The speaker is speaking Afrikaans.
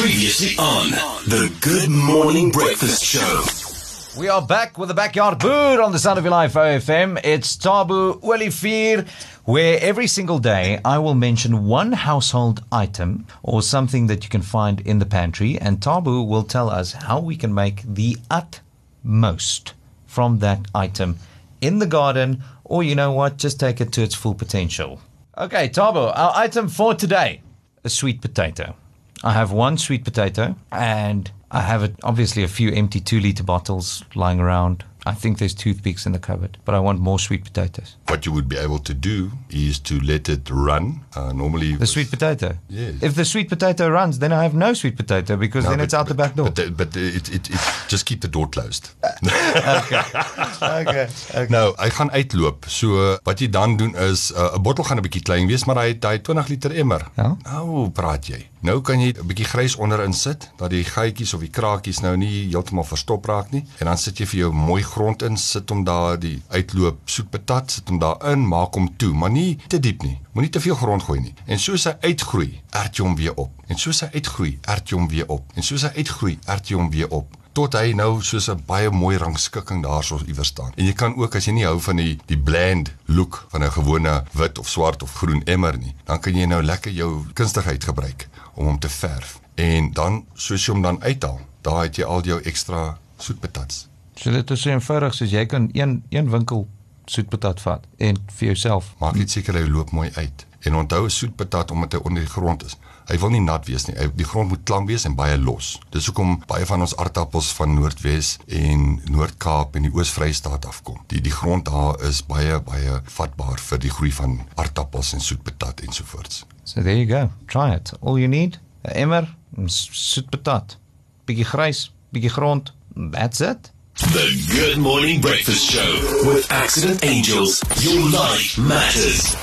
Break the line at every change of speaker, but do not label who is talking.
Previously on the Good Morning Breakfast Show.
We are back with the Backyard Boot on the Sound of Your Life OFM. It's Tabu Welifir, where every single day I will mention one household item or something that you can find in the pantry, and Tabu will tell us how we can make the utmost from that item in the garden, or you know what, just take it to its full potential. Okay, Tabu, our item for today a sweet potato. I have one sweet potato and I have a, obviously a few empty two liter bottles lying around. I think there's toothpicks in the cupboard, but I want more sweet potatoes.
What you would be able to do is to let it run. Uh, normally,
The sweet potato.
Yes.
If the sweet potato runs, then I have no sweet potato because
No,
then
but-
it's out the
but-
back door.
But, uh, but uh, it, it, it, just keep the door closed.
okay. okay.
Nou, hy gaan uitloop. So wat jy dan doen is uh, 'n bottel gaan 'n bietjie klein wees, maar hy het hy 20 liter emmer.
Ja.
Nou praat jy. Nou kan jy 'n bietjie grys onderin sit dat die gaatjies of die kraakies nou nie heeltemal verstop raak nie. En dan sit jy vir jou mooi grond in, sit hom daar die uitloop soetpatat, sit hom daarin, maak hom toe, maar nie te diep nie. Moenie te veel grond gooi nie. En soos hy uitgroei, ert jy hom weer op. En soos hy uitgroei, ert jy hom weer op. En soos hy uitgroei, ert jy hom weer op tot hy nou soos 'n baie mooi rangskikking daarso iewers staan. En jy kan ook as jy nie hou van die die bland look van 'n gewone wit of swart of groen emmer nie, dan kan jy nou lekker jou kunstigheid gebruik om hom te verf. En dan soos jy hom dan uithaal, daar het jy al jou ekstra soetpatats.
So dit is so eenvoudig soos jy kan een een winkel soetpatat vat en vir jouself.
Maak net seker hy loop mooi uit. En onthou 'n soetpatat omdat hy onder die grond is. Hy wil nie nat wees nie. Hy, die grond moet klam wees en baie los. Dis hoekom baie van ons aardappels van Noordwes en Noord-Kaap en die Oos-Vrystaat afkom. Die die grond daar is baie baie vatbaar vir die groei van aardappels en soetpatat ensovoorts.
So there you go. Try it. All you need, 'n emmer, 'n s- soetpatat, bietjie grys, bietjie grond. That's it.
The Good Morning Breakfast Show with Accident Angels. Your life matters.